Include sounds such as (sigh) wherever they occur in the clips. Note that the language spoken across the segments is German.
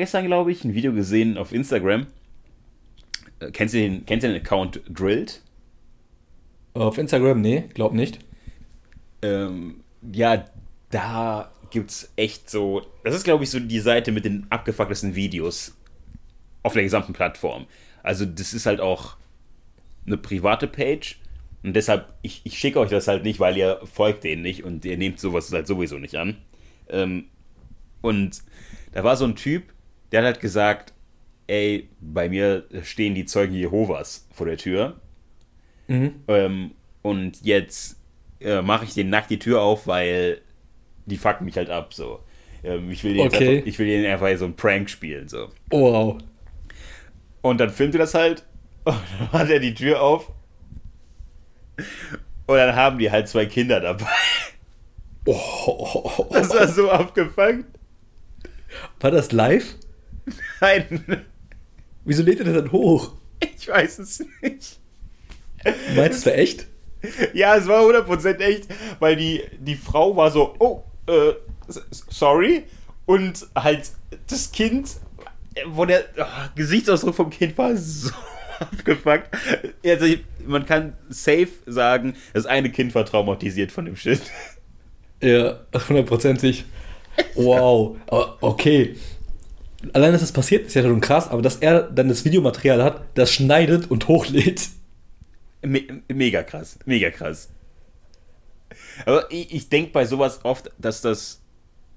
Vorgestern, glaube ich, ein Video gesehen auf Instagram. Äh, kennst, du den, kennst du den Account Drilled? Auf Instagram? Nee, glaub nicht. Ähm, ja, da gibt's echt so. Das ist, glaube ich, so die Seite mit den abgefucktesten Videos auf der gesamten Plattform. Also, das ist halt auch eine private Page. Und deshalb, ich, ich schicke euch das halt nicht, weil ihr folgt denen nicht und ihr nehmt sowas halt sowieso nicht an. Ähm, und da war so ein Typ, der hat halt gesagt, ey, bei mir stehen die Zeugen Jehovas vor der Tür. Mhm. Ähm, und jetzt äh, mache ich denen nackt die Tür auf, weil die fucken mich halt ab, so. Ähm, ich will denen Okay. einfach, ich will denen einfach so einen Prank spielen, so. Oh, wow. Und dann filmt er das halt (laughs) und dann hat er die Tür auf und dann haben die halt zwei Kinder dabei. Oh. Das war so abgefangen. War das live? (laughs) Nein, Wieso lädt er das dann hoch? ich weiß es nicht. Du meinst, wäre echt? Ja, es war 100% echt, weil die, die Frau war so, oh, äh, sorry. Und halt das Kind, wo der oh, Gesichtsausdruck vom Kind war so (laughs) abgefuckt. Also, man kann safe sagen, das eine Kind war traumatisiert von dem Shit. Ja, hundertprozentig. Wow. Okay. Allein, dass das passiert, ist ja schon krass, aber dass er dann das Videomaterial hat, das schneidet und hochlädt. Me mega krass, mega krass. Aber ich, ich denke bei sowas oft, dass das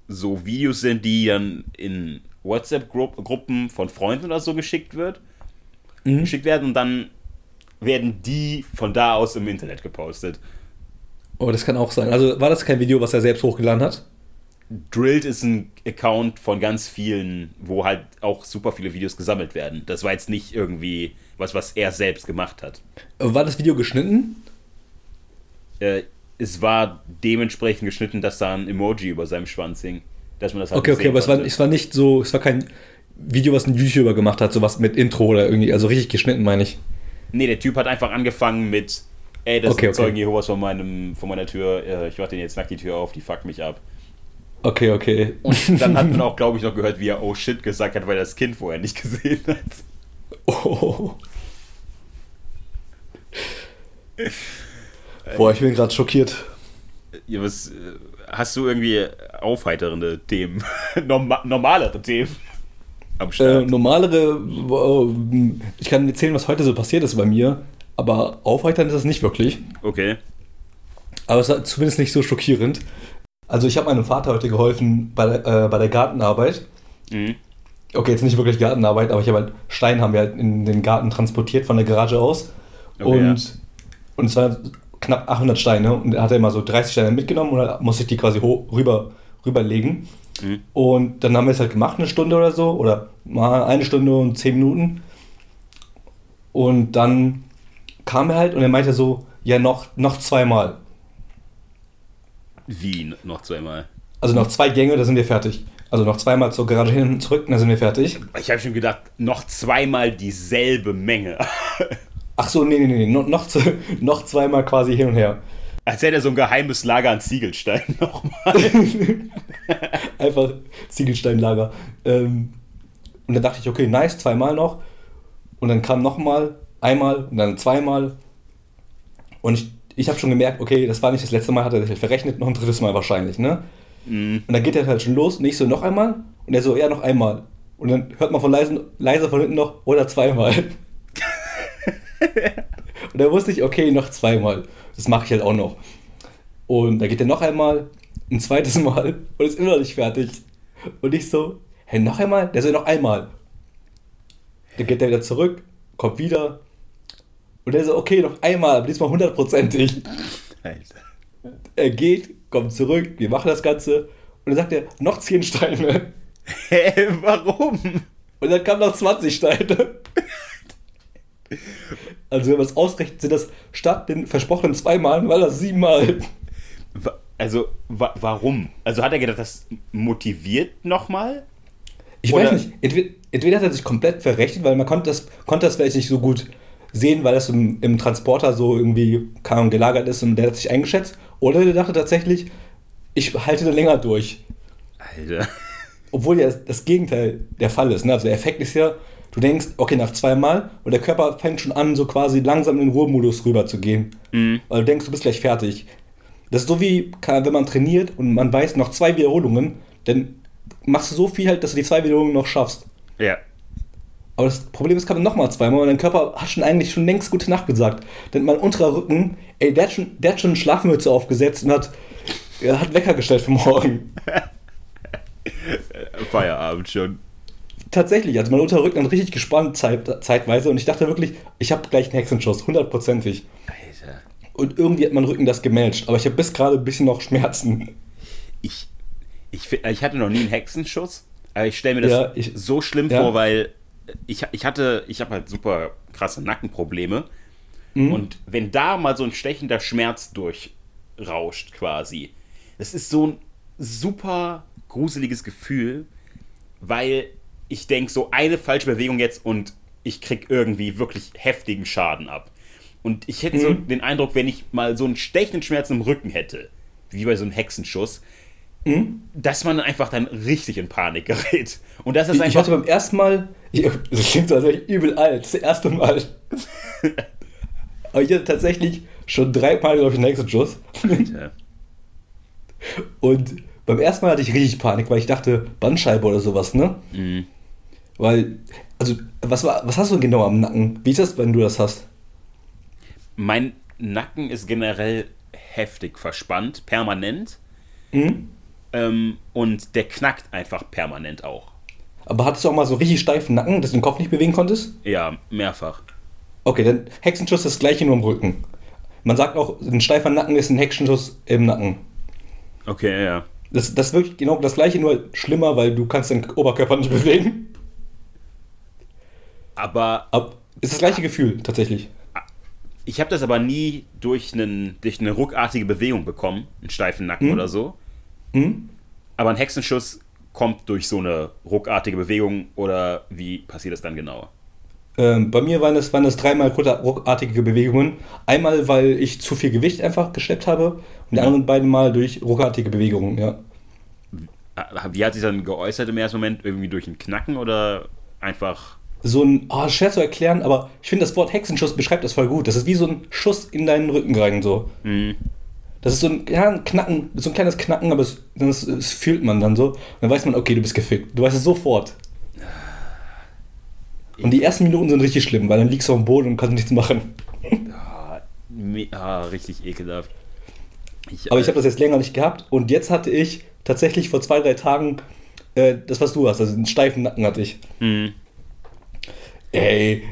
so Videos sind, die dann in WhatsApp-Gruppen von Freunden oder so geschickt wird, geschickt werden und dann werden die von da aus im Internet gepostet. Oh, das kann auch sein. Also war das kein Video, was er selbst hochgeladen hat? Drilled ist ein Account von ganz vielen, wo halt auch super viele Videos gesammelt werden. Das war jetzt nicht irgendwie was, was er selbst gemacht hat. War das Video geschnitten? äh, es war dementsprechend geschnitten, dass da ein Emoji über seinem Schwanz hing. Dass man das halt Okay, okay, aber es war, es war nicht so, es war kein Video, was ein YouTuber gemacht hat, sowas mit Intro oder irgendwie, also richtig geschnitten, meine ich. Nee, der Typ hat einfach angefangen mit, ey, das Okay, sind okay. Zeugen Jehovas von, meinem, von meiner Tür, äh, ich mach den jetzt nackt die Tür auf, die fuck mich ab. Okay, okay. Und dann hat man (laughs) auch, glaube ich, noch gehört, wie er oh shit gesagt hat, weil er das Kind vorher nicht (laughs) gesehen hat. Oh. Boah, ich bin gerade schockiert. Ja, was, äh, hast du irgendwie aufheiternde Themen? (laughs) Norma normalere Themen? Am Äh, Start? normalere, äh, ich kann erzählen, was heute so passiert ist bei mir, aber aufheitern ist das nicht wirklich. okay. Aber es war zumindest nicht so schockierend. Also ich habe meinem Vater heute geholfen bei der, äh, bei der Gartenarbeit. Mhm. Okay, jetzt nicht wirklich Gartenarbeit, aber ich habe halt Stein haben wir halt in den Garten transportiert von der Garage aus. Okay, und, und es waren knapp 800 Steine und er hatte immer so 30 Steine mitgenommen und dann musste ich die quasi hoch, rüber, rüberlegen. Mhm. Und dann haben wir es halt gemacht, eine Stunde oder so, oder mal eine Stunde und zehn Minuten. Und dann kam er halt und er meinte so, ja, noch, noch zweimal. Wie noch zweimal? Also noch zwei Gänge, da sind wir fertig. Also noch zweimal zur Garage hin und zurück, da sind wir fertig. Ich habe schon gedacht, noch zweimal dieselbe Menge. (laughs) Ach so, nee, nee, nee, noch, noch, (laughs) noch zweimal quasi hin und her. Als hätte er so ein geheimes Lager an Ziegelsteinen (laughs) nochmal. Einfach Ziegelsteinlager. Ähm, und dann dachte ich, okay, nice, zweimal noch. Und dann kam nochmal, einmal und dann zweimal. Und ich, ich habe schon gemerkt, okay, das war nicht das letzte Mal, hat er sich verrechnet, noch ein drittes Mal wahrscheinlich, ne? Und dann geht er halt schon los und ich so, noch einmal? Und er so, ja, noch einmal. Und dann hört man von leise, leise von hinten noch, oder zweimal. (laughs) und dann wusste ich, okay, noch zweimal. Das mache ich halt auch noch. Und dann geht er noch einmal, ein zweites Mal (laughs) und ist immer noch nicht fertig. Und ich so, hä, noch einmal? Der soll noch einmal. Dann geht er wieder zurück, kommt wieder. Und er so, okay, noch einmal, aber diesmal hundertprozentig. Alter. Er geht, kommt zurück, wir machen das Ganze. Und dann sagt er, noch 10 Steine. (laughs) Hä, warum? Und dann kamen noch 20 Steine. Also wenn man es ausrechnet, sind das statt den versprochenen zweimal, war das siebenmal. Also, wa warum? Also hat er gedacht, das motiviert nochmal? Ich Oder- weiß nicht, entweder, entweder hat er sich komplett verrechnet, weil man konnte das, konnte das vielleicht nicht so gut sehen, weil das im, im Transporter so irgendwie Ahnung, gelagert ist und der hat sich eingeschätzt. Oder der dachte tatsächlich, ich halte da länger durch. Alter. (laughs) obwohl ja das Gegenteil der Fall ist. Ne? Also der Effekt ist ja, du denkst, okay, nach zweimal und der Körper fängt schon an, so quasi langsam in den Ruhemodus rüber zu gehen. Mhm. Weil du denkst, du bist gleich fertig. Das ist so wie, wenn man trainiert und man weiß, noch zwei Wiederholungen, dann machst du so viel halt, dass du die zwei Wiederholungen noch schaffst. Ja. Aber das Problem ist, kann man nochmal zweimal und dein Körper hat schon eigentlich schon längst gute Nacht gesagt. Denn mein unterer Rücken, ey, der hat schon, der hat schon eine Schlafmütze aufgesetzt und hat, er hat Wecker gestellt für morgen. (laughs) Feierabend schon. Tatsächlich, also mein unterer Rücken hat richtig gespannt zeit, zeitweise und ich dachte wirklich, ich habe gleich einen Hexenschuss, hundertprozentig. Alter. Und irgendwie hat mein Rücken das gematcht, aber ich habe bis gerade ein bisschen noch Schmerzen. Ich, ich, ich hatte noch nie einen Hexenschuss, aber ich stelle mir das ja, ich, so schlimm ja. vor, weil ich, ich hatte, ich habe halt super krasse Nackenprobleme. Mhm. Und wenn da mal so ein stechender Schmerz durchrauscht, quasi, das ist so ein super gruseliges Gefühl, weil ich denke, so eine falsche Bewegung jetzt und ich krieg irgendwie wirklich heftigen Schaden ab. Und ich hätte mhm. so den Eindruck, wenn ich mal so einen stechenden Schmerz im Rücken hätte, wie bei so einem Hexenschuss, mhm. dass man einfach dann richtig in Panik (laughs) gerät. Und das ist einfach. Ich hatte beim ersten Mal, das klingt so, als wäre ich übel alt, das erste Mal. Aber ich hatte tatsächlich schon drei Mal, glaube ich, einen Hexenschuss. Und beim ersten Mal hatte ich richtig Panik, weil ich dachte, Bandscheibe oder sowas, ne? Mhm. Weil, also, was, was hast du genau am Nacken? Wie ist das, wenn du das hast? Mein Nacken ist generell heftig verspannt, permanent. Mhm. Ähm, und der knackt einfach permanent auch. Aber hattest du auch mal so richtig steifen Nacken, dass du den Kopf nicht bewegen konntest? Ja, mehrfach. Okay, dann Hexenschuss ist das gleiche nur im Rücken. Man sagt auch, ein steifer Nacken ist ein Hexenschuss im Nacken. Okay, ja. Das, das ist wirklich genau das gleiche, nur schlimmer, weil du kannst deinen Oberkörper nicht bewegen. Aber... Aber ist das gleiche Gefühl, tatsächlich. Ich habe das aber nie durch, einen, durch eine ruckartige Bewegung bekommen, einen steifen Nacken mhm. oder so. Mhm. Aber ein Hexenschuss kommt durch so eine ruckartige Bewegung oder wie passiert das dann genau? Ähm, bei mir waren es, waren es dreimal ruckartige Bewegungen. Einmal, weil ich zu viel Gewicht einfach geschleppt habe und die mhm. anderen beiden Mal durch ruckartige Bewegungen, ja. Wie hat sich dann geäußert im ersten Moment? Irgendwie durch ein Knacken oder einfach so ein, oh, schwer zu erklären, aber ich finde das Wort Hexenschuss beschreibt das voll gut. Das ist wie so ein Schuss in deinen Rücken rein, so. Mhm. Das ist so ein, ja, ein Knacken, so ein kleines Knacken, aber es, das, das fühlt man dann so. Und dann weiß man, okay, du bist gefickt. Du weißt es sofort. Und die ersten Minuten sind richtig schlimm, weil dann liegst du auf dem Boden und kannst nichts machen. Ah, ah richtig ekelhaft. Ich, aber ich habe das jetzt länger nicht gehabt und jetzt hatte ich tatsächlich vor zwei, drei Tagen äh, das, was du hast, also einen steifen Nacken hatte ich. Mhm. Ey,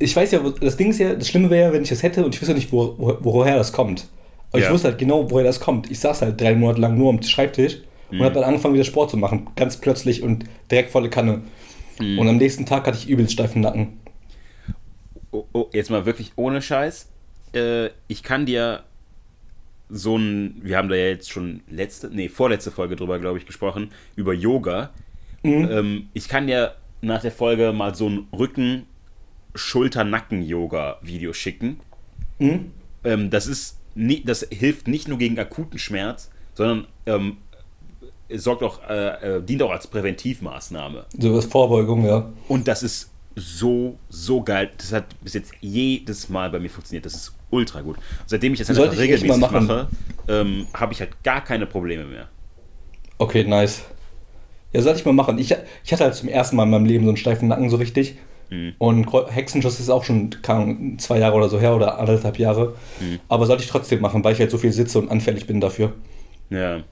ich weiß ja, das Ding ist ja, das Schlimme wäre, wenn ich das hätte und ich wüsste nicht, wo, wo, woher das kommt. Aber ja. ich wusste halt genau, woher das kommt. Ich saß halt drei Monate lang nur am Schreibtisch mhm. und habe dann angefangen, wieder Sport zu machen. Ganz plötzlich und direkt volle Kanne. Mhm. Und am nächsten Tag hatte ich übelst steifen Nacken. Oh, oh, jetzt mal wirklich ohne Scheiß. Äh, ich kann dir so ein, wir haben da ja jetzt schon letzte, nee, vorletzte Folge drüber, glaube ich, gesprochen, über Yoga. Mhm. Ähm, ich kann dir nach der Folge mal so ein Rücken, Schulter, Nacken-Yoga-Video schicken. Mhm. Ähm, das ist das hilft nicht nur gegen akuten Schmerz, sondern ähm, sorgt auch, äh, äh, dient auch als Präventivmaßnahme. So als Vorbeugung, ja. Und das ist so, so geil. Das hat bis jetzt jedes Mal bei mir funktioniert. Das ist ultra gut. Seitdem ich das einfach regelmäßig mache, ähm, habe ich halt gar keine Probleme mehr. Okay, nice. Ja, sollte ich mal machen. Ich, ich hatte halt zum ersten Mal in meinem Leben so einen steifen Nacken so richtig. Mhm. Und Hexenschuss ist auch schon kann, zwei Jahre oder so her oder anderthalb Jahre. Mhm. Aber sollte ich trotzdem machen, weil ich halt so viel sitze und anfällig bin dafür. Ja.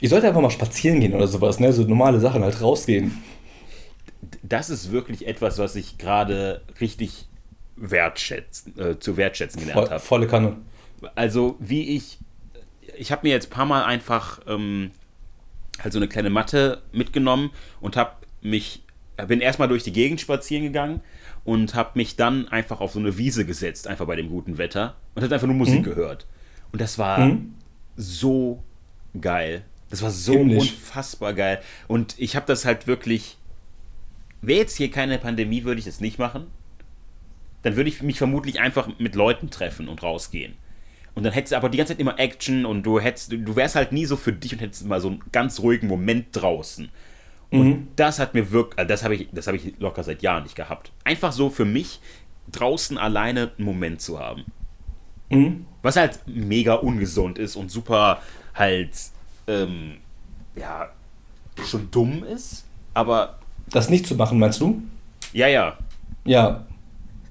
Ich sollte einfach mal spazieren gehen oder sowas, ne? So normale Sachen halt rausgehen. Das ist wirklich etwas, was ich gerade richtig wertschätzen, äh, zu wertschätzen gelernt Voll, habe. Volle Kanne. Also, wie ich. Ich habe mir jetzt ein paar Mal einfach ähm, halt so eine kleine Matte mitgenommen und habe mich, bin erstmal durch die Gegend spazieren gegangen und habe mich dann einfach auf so eine Wiese gesetzt, einfach bei dem guten Wetter und habe einfach nur Musik mhm. gehört. Und das war mhm. so geil. Das war so Himmlisch. unfassbar geil. Und ich habe das halt wirklich. Wäre jetzt hier keine Pandemie, würde ich es nicht machen. Dann würde ich mich vermutlich einfach mit Leuten treffen und rausgehen. Und dann hättest du aber die ganze Zeit immer Action und du hättest, du wärst halt nie so für dich und hättest mal so einen ganz ruhigen Moment draußen. Und mhm. das hat mir wirklich, also das habe ich, das ich locker seit Jahren nicht gehabt. Einfach so für mich draußen alleine einen Moment zu haben. Mhm. Was halt mega ungesund ist und super halt, ähm, ja, schon dumm ist, aber. Das nicht zu machen, meinst du? Ja, ja. Ja.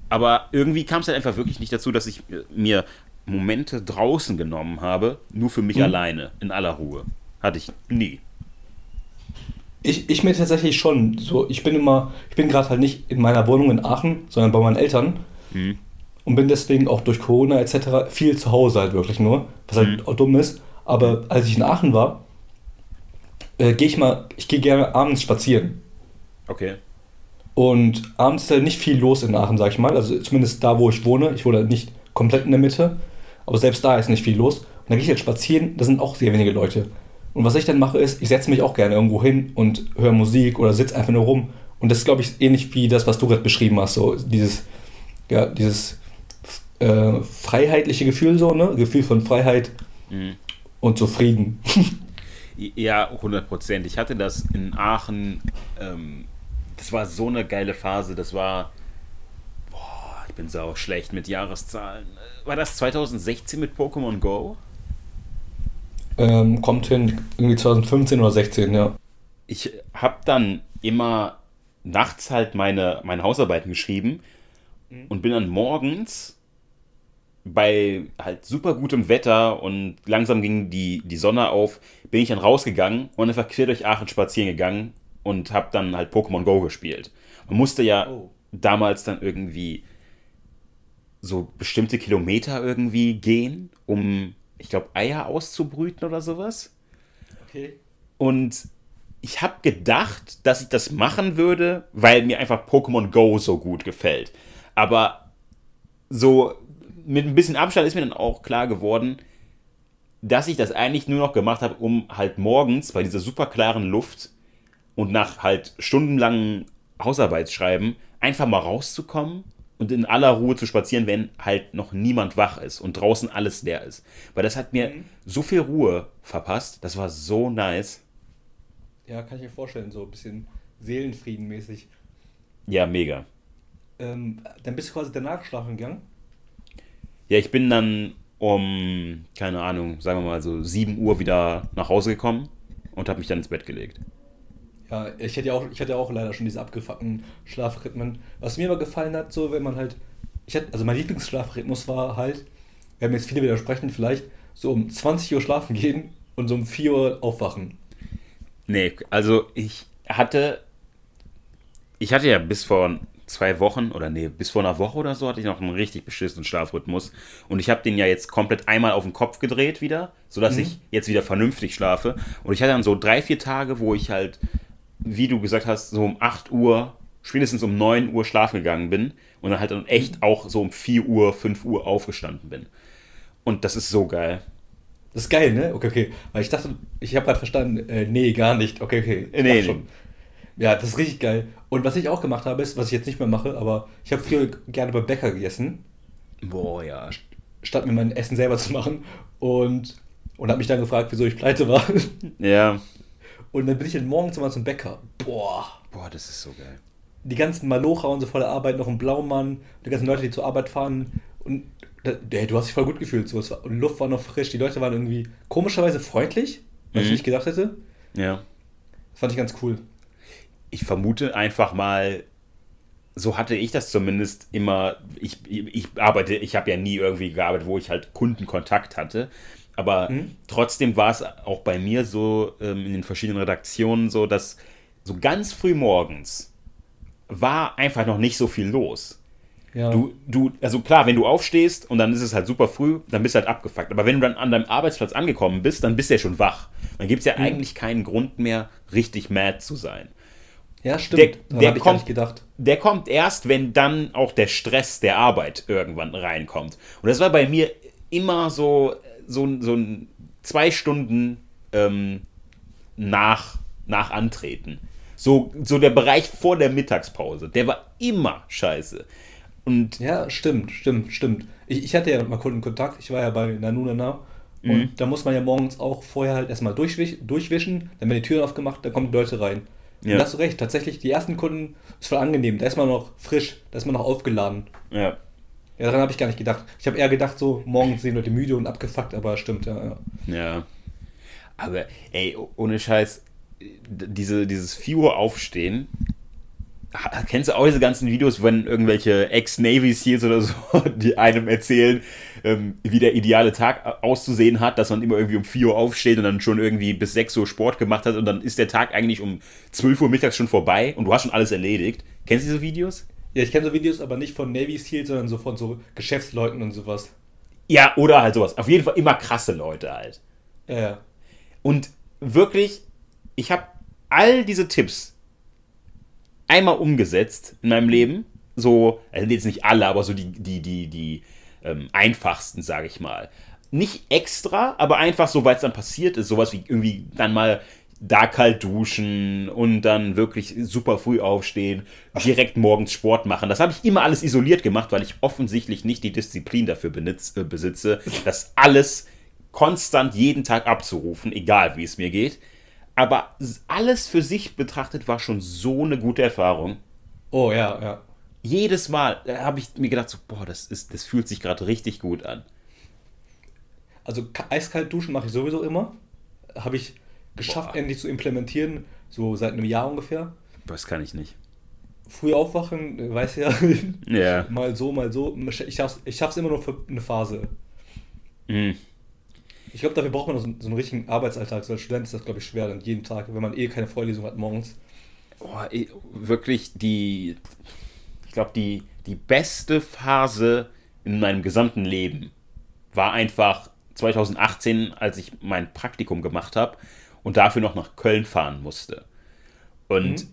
Aber irgendwie kam es halt einfach wirklich nicht dazu, dass ich mir Momente draußen genommen habe, nur für mich mhm. alleine, in aller Ruhe. Hatte ich nie. Ich, ich mir tatsächlich schon. So, ich bin immer, ich bin gerade halt nicht in meiner Wohnung in Aachen, sondern bei meinen Eltern. Mhm. Und bin deswegen auch durch Corona etc. viel zu Hause halt wirklich nur, was halt mhm. auch dumm ist. Aber als ich in Aachen war, äh, gehe ich mal, ich gehe gerne abends spazieren. Okay. Und abends ist halt nicht viel los in Aachen, sag ich mal. Also zumindest da, wo ich wohne. Ich wohne halt nicht komplett in der Mitte. Aber selbst da ist nicht viel los. Und dann gehe ich halt spazieren, da sind auch sehr wenige Leute. Und was ich dann mache, ist, ich setze mich auch gerne irgendwo hin und höre Musik oder sitze einfach nur rum. Und das ist, glaube ich, ähnlich wie das, was du gerade beschrieben hast. So dieses, ja, dieses äh, freiheitliche Gefühl, so, ne? Gefühl von Freiheit mhm. und Zufrieden. (laughs) ja, 100 Prozent. Ich hatte das in Aachen. Ähm, das war so eine geile Phase. Das war. Boah, ich bin sau schlecht mit Jahreszahlen. War das 2016 mit Pokémon Go? Ähm, kommt hin, irgendwie 2015 oder 16, ja. Ich habe dann immer nachts halt meine, meine Hausarbeiten geschrieben mhm. und bin dann morgens bei halt super gutem Wetter und langsam ging die, die Sonne auf, bin ich dann rausgegangen und einfach quer durch Aachen spazieren gegangen und habe dann halt Pokémon Go gespielt. Man musste ja oh. damals dann irgendwie so bestimmte Kilometer irgendwie gehen, um ich glaube, Eier auszubrüten oder sowas. Okay. Und ich habe gedacht, dass ich das machen würde, weil mir einfach Pokémon Go so gut gefällt. Aber so mit ein bisschen Abstand ist mir dann auch klar geworden, dass ich das eigentlich nur noch gemacht habe, um halt morgens bei dieser super klaren Luft und nach halt stundenlangen Hausarbeitsschreiben einfach mal rauszukommen und in aller Ruhe zu spazieren, wenn halt noch niemand wach ist und draußen alles leer ist. Weil das hat mir mhm. so viel Ruhe verpasst. Das war so nice. Ja, kann ich mir vorstellen, so ein bisschen Seelenfriedenmäßig. Ja, mega. Ähm, dann bist du quasi danach schlafen gegangen? Ja, ich bin dann um, keine Ahnung, sagen wir mal so 7 Uhr wieder nach Hause gekommen und habe mich dann ins Bett gelegt. Ja, ich hatte ja auch, ich hatte auch leider schon diese abgefuckten Schlafrhythmen. Was mir immer gefallen hat, so wenn man halt, ich hatte, also mein Lieblingsschlafrhythmus war halt, werden mir jetzt viele widersprechen vielleicht, so um 20 Uhr schlafen gehen und so um 4 Uhr aufwachen. Nee, also ich hatte, ich hatte ja bis vor zwei Wochen oder nee, bis vor einer Woche oder so hatte ich noch einen richtig beschissenen Schlafrhythmus. Und ich habe den ja jetzt komplett einmal auf den Kopf gedreht wieder, sodass mhm. ich jetzt wieder vernünftig schlafe. Und ich hatte dann so drei, vier Tage, wo ich halt wie du gesagt hast, so um 8 Uhr, spätestens um 9 Uhr schlafen gegangen bin und dann halt dann echt auch so um 4 Uhr, 5 Uhr aufgestanden bin. Und das ist so geil. Das ist geil, ne? Okay, okay. Weil ich dachte, ich habe gerade verstanden, äh, nee, gar nicht. Okay, okay. Ich nee, schon. Ja, das ist richtig geil. Und was ich auch gemacht habe, ist, was ich jetzt nicht mehr mache, aber ich habe früher gerne bei Bäcker gegessen. Boah, ja. Statt mir mein Essen selber zu machen. Und, und habe mich dann gefragt, wieso ich pleite war. Ja. Und dann bin ich dann morgens immer zum Bäcker. Boah. Boah, das ist so geil. Die ganzen Malocher und so voller Arbeit, noch ein Blaumann, die ganzen Leute, die zur Arbeit fahren. Und hey, du hast dich voll gut gefühlt. So. War, und Luft war noch frisch. Die Leute waren irgendwie komischerweise freundlich, was mhm. ich nicht gedacht hätte. Ja. Das fand ich ganz cool. Ich vermute einfach mal, so hatte ich das zumindest immer. Ich, ich arbeite, ich habe ja nie irgendwie gearbeitet, wo ich halt Kundenkontakt hatte. Aber mhm. trotzdem war es auch bei mir so ähm, in den verschiedenen Redaktionen so, dass so ganz früh morgens war einfach noch nicht so viel los. Ja. Du, du, also klar, wenn du aufstehst und dann ist es halt super früh, dann bist du halt abgefuckt. Aber wenn du dann an deinem Arbeitsplatz angekommen bist, dann bist du ja schon wach. Dann gibt es ja mhm. eigentlich keinen Grund mehr, richtig mad zu sein. Ja, stimmt. Der, der kommt, der kommt erst, wenn dann auch der Stress der Arbeit irgendwann reinkommt. Und das war bei mir immer so, so, so ein zwei Stunden ähm, nach, nach Antreten. So, so der Bereich vor der Mittagspause, der war immer scheiße. Und ja, stimmt, stimmt, stimmt. Ich, ich hatte ja mal kurz Kontakt, ich war ja bei Nanunana und mhm. da muss man ja morgens auch vorher halt erstmal durchwischen, durchwischen, dann werden die Türen aufgemacht, dann kommen die Leute rein. Ja. Und da hast du recht, tatsächlich, die ersten Kunden ist voll angenehm. Da ist man noch frisch, da ist man noch aufgeladen. Ja. Ja, daran habe ich gar nicht gedacht. Ich habe eher gedacht, so, morgens sehen Leute müde und abgefuckt, aber stimmt, ja. Ja. ja. Aber, ey, ohne Scheiß, diese, dieses 4 Uhr aufstehen, kennst du auch diese ganzen Videos, wenn irgendwelche Ex-Navy Seals oder so, (laughs) die einem erzählen, ähm, wie der ideale Tag auszusehen hat, dass man immer irgendwie um 4 Uhr aufsteht und dann schon irgendwie bis 6 Uhr Sport gemacht hat und dann ist der Tag eigentlich um 12 Uhr mittags schon vorbei und du hast schon alles erledigt. Kennst du diese Videos? Ja, ich kenne so Videos, aber nicht von Navy Seals, sondern so von so Geschäftsleuten und sowas. Ja, oder halt sowas. Auf jeden Fall immer krasse Leute halt. Ja. Und wirklich, ich habe all diese Tipps einmal umgesetzt in meinem Leben. So, also jetzt nicht alle, aber so die, die, die, die ähm, einfachsten, sage ich mal. Nicht extra, aber einfach so, weil es dann passiert ist. Sowas wie irgendwie dann mal da kalt duschen und dann wirklich super früh aufstehen, direkt morgens Sport machen. Das habe ich immer alles isoliert gemacht, weil ich offensichtlich nicht die Disziplin dafür benitz, äh, besitze, das alles konstant jeden Tag abzurufen, egal wie es mir geht. Aber alles für sich betrachtet war schon so eine gute Erfahrung. Oh ja, ja. Jedes Mal habe ich mir gedacht, so, boah, das, ist, das fühlt sich gerade richtig gut an. Also eiskalt duschen mache ich sowieso immer. Habe ich geschafft, boah. endlich zu implementieren, so seit einem Jahr ungefähr. Das kann ich nicht. Früh aufwachen, weiß ja. (laughs) Ja. mal so, mal so. Ich schaff's, ich schaff's immer nur für eine Phase. Mhm. Ich glaube, dafür braucht man so, so, einen richtigen Arbeitsalltag. So als Student ist das, glaube ich, schwer, dann jeden Tag, wenn man eh keine Vorlesung hat morgens. Oh, wirklich die, ich glaube, die, die beste Phase in meinem gesamten Leben war einfach 2018, als ich mein Praktikum gemacht habe und dafür noch nach Köln fahren musste. Und mhm.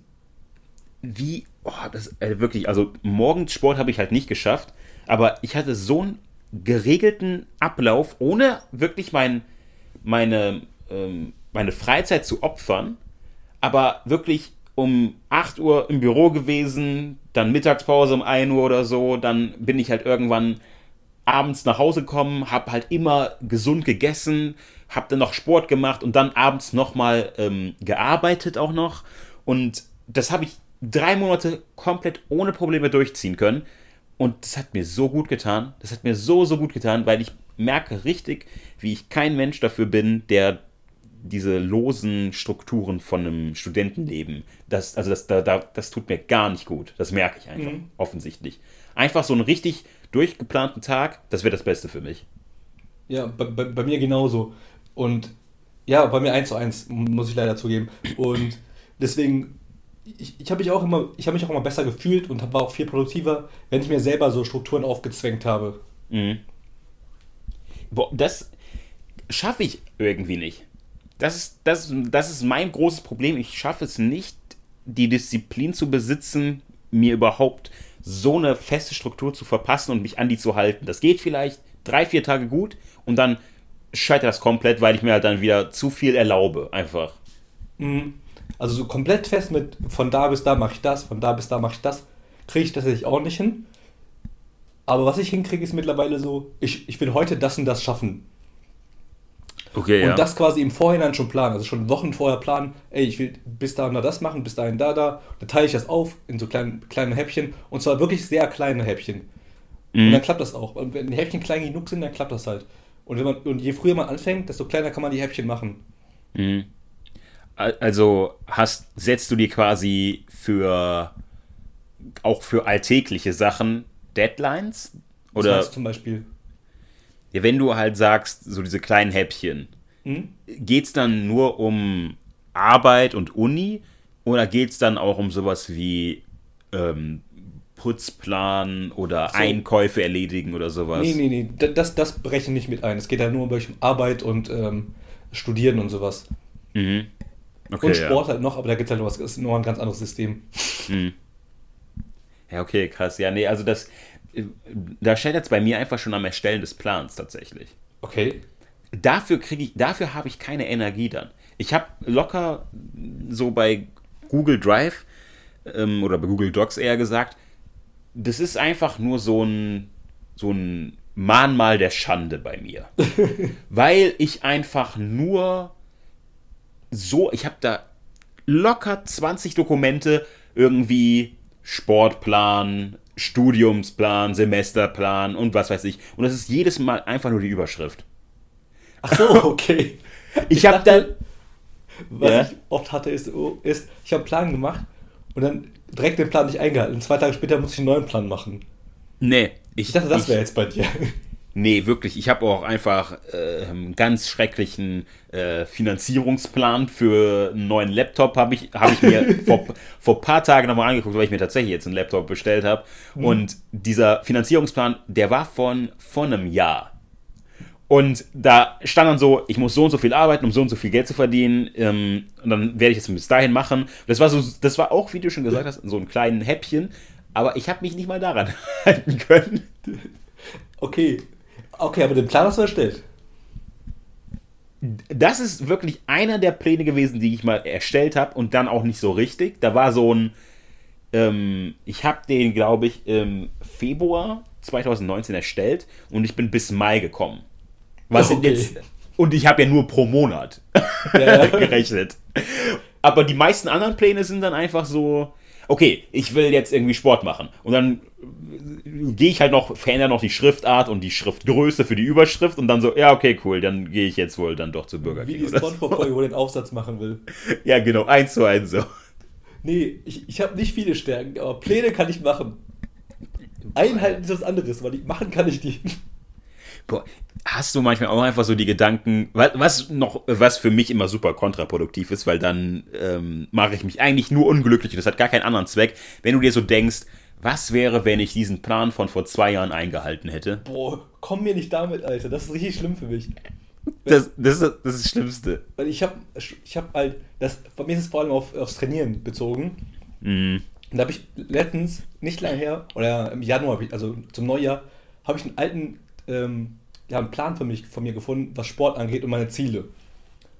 wie, oh, das äh, wirklich, also morgens Sport habe ich halt nicht geschafft, aber ich hatte so ein geregelten Ablauf, ohne wirklich mein, meine, ähm, meine Freizeit zu opfern, aber wirklich um 8 Uhr im Büro gewesen, dann Mittagspause um 1 Uhr oder so, dann bin ich halt irgendwann abends nach Hause gekommen, habe halt immer gesund gegessen, habe dann noch Sport gemacht und dann abends nochmal ähm, gearbeitet auch noch. Und das habe ich drei Monate komplett ohne Probleme durchziehen können. Und das hat mir so gut getan. Das hat mir so, so gut getan, weil ich merke richtig, wie ich kein Mensch dafür bin, der diese losen Strukturen von einem Studentenleben, das, also das, da, das tut mir gar nicht gut. Das merke ich einfach, mhm. offensichtlich. Einfach so einen richtig durchgeplanten Tag, das wäre das Beste für mich. Ja, bei, bei, bei, mir genauso. Und ja, bei mir eins zu eins, muss ich leider zugeben. Und deswegen ich, ich habe mich auch immer, ich habe mich auch immer besser gefühlt und war auch viel produktiver, wenn ich mir selber so Strukturen aufgezwängt habe. Mhm. Boah, das schaffe ich irgendwie nicht. Das ist, das, das ist mein großes Problem. Ich schaffe es nicht, die Disziplin zu besitzen, mir überhaupt so eine feste Struktur zu verpassen und mich an die zu halten. Das geht vielleicht drei, vier Tage gut und dann scheitert das komplett, weil ich mir halt dann wieder zu viel erlaube, einfach. Mhm. Also so komplett fest mit von da bis da mache ich das, von da bis da mache ich das, kriege ich tatsächlich auch nicht hin. Aber was ich hinkriege, ist mittlerweile so, ich, ich will heute das und das schaffen. Okay, und ja. das quasi im Vorhinein schon planen, also schon Wochen vorher planen, ey, ich will bis dahin da das machen, bis dahin da, da. Dann teile ich das auf in so kleine, kleine Häppchen und zwar wirklich sehr kleine Häppchen. Mhm. Und dann klappt das auch. Und wenn die Häppchen klein genug sind, dann klappt das halt. Und, wenn man, und je früher man anfängt, desto kleiner kann man die Häppchen machen. Mhm. Also hast, setzt du dir quasi für auch für alltägliche Sachen Deadlines? Oder Was heißt zum Beispiel? Ja, wenn du halt sagst, so diese kleinen Häppchen, hm? geht es dann nur um Arbeit und Uni oder geht es dann auch um sowas wie ähm, Putzplan oder so. Einkäufe erledigen oder sowas? Nee, nee, nee, das, das brechen nicht mit ein. Es geht ja nur um Arbeit und ähm, Studieren und sowas. Mhm. Okay, und Sport ja. halt noch, aber da gibt es halt noch was, ist noch ein ganz anderes System. Hm. Ja, okay, krass. Ja, nee, also das, da scheitert es bei mir einfach schon am Erstellen des Plans tatsächlich. Okay. Dafür kriege ich, dafür habe ich keine Energie dann. Ich habe locker so bei Google Drive ähm, oder bei Google Docs eher gesagt, das ist einfach nur so ein, so ein Mahnmal der Schande bei mir. (laughs) Weil ich einfach nur so, ich habe da locker 20 Dokumente, irgendwie Sportplan, Studiumsplan, Semesterplan und was weiß ich. Und das ist jedes Mal einfach nur die Überschrift. Ach so, (laughs) okay. Ich, habe dann. Was Ja. ich oft hatte, ist, ist ich habe einen Plan gemacht und dann direkt den Plan nicht eingehalten. Und zwei Tage später muss ich einen neuen Plan machen. Nee, Ich dachte, das wäre jetzt bei dir. Nee, wirklich. Ich habe auch einfach äh, einen ganz schrecklichen äh, Finanzierungsplan für einen neuen Laptop. Habe ich, hab ich mir (laughs) vor, vor ein paar Tagen nochmal angeguckt, weil ich mir tatsächlich jetzt einen Laptop bestellt habe. Und dieser Finanzierungsplan, der war von, von einem Jahr. Und da stand dann so, ich muss so und so viel arbeiten, um so und so viel Geld zu verdienen. Ähm, und dann werde ich das bis dahin machen. Das war so, das war auch, wie du schon gesagt hast, so ein kleinen Häppchen. Aber ich habe mich nicht mal daran (laughs) halten können. Okay. Okay, aber den Plan hast du erstellt. das ist wirklich einer der Pläne gewesen, die ich mal erstellt habe und dann auch nicht so richtig. Da war so ein, ähm, ich habe den, glaube ich, im Februar 2019 erstellt und ich bin bis Mai gekommen. Was Okay. jetzt, und ich habe ja nur pro Monat Ja. (laughs) gerechnet. Aber die meisten anderen Pläne sind dann einfach so, okay, ich will jetzt irgendwie Sport machen. Und dann gehe ich halt noch, verändere noch die Schriftart und die Schriftgröße für die Überschrift und dann so, ja, okay, cool, dann gehe ich jetzt wohl dann doch zu Burger Wie die. Spongebob-Folge, wo den Aufsatz machen will. (laughs) Ja, genau, eins zu eins so. Nee, ich, ich habe nicht viele Stärken, aber Pläne kann ich machen. Einhalten ist was anderes, weil ich, machen kann ich die. Boah, hast du manchmal auch einfach so die Gedanken, was, was noch, was für mich immer super kontraproduktiv ist, weil dann ähm, mache ich mich eigentlich nur unglücklich und das hat gar keinen anderen Zweck, wenn du dir so denkst, was wäre, wenn ich diesen Plan von vor zwei Jahren eingehalten hätte? Boah, komm mir nicht damit, Alter. Das ist richtig schlimm für mich. Das, das, ist, das ist das Schlimmste. Weil ich habe ich hab halt, das, bei mir ist es vor allem auf, aufs Trainieren bezogen. Mhm. Und da habe ich letztens, nicht lange her, oder im Januar, also zum Neujahr, habe ich einen alten ähm, ja, einen Plan für mich, von mir gefunden, was Sport angeht und meine Ziele.